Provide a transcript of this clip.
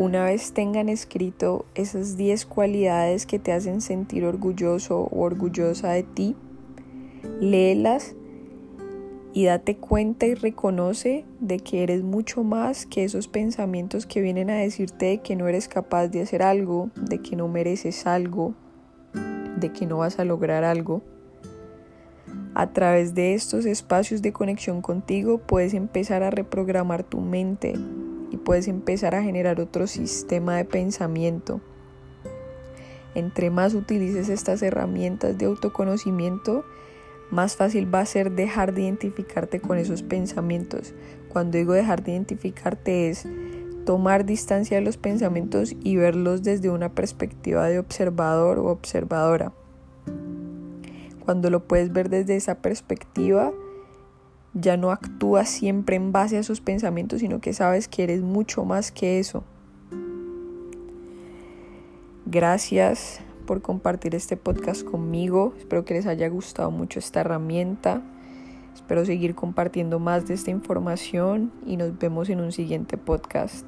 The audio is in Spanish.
una vez tengan escrito esas 10 cualidades que te hacen sentir orgulloso o orgullosa de ti, léelas y date cuenta y reconoce de que eres mucho más que esos pensamientos que vienen a decirte de que no eres capaz de hacer algo, de que no mereces algo, de que no vas a lograr algo. A través de estos espacios de conexión contigo puedes empezar a reprogramar tu mente puedes empezar a generar otro sistema de pensamiento. Entre más utilices estas herramientas de autoconocimiento, más fácil va a ser dejar de identificarte con esos pensamientos. Cuando digo dejar de identificarte es tomar distancia de los pensamientos y verlos desde una perspectiva de observador o observadora. Cuando lo puedes ver desde esa perspectiva, ya no actúas siempre en base a esos pensamientos, sino que sabes que eres mucho más que eso. Gracias por compartir este podcast conmigo. Espero que les haya gustado mucho esta herramienta. Espero seguir compartiendo más de esta información y nos vemos en un siguiente podcast.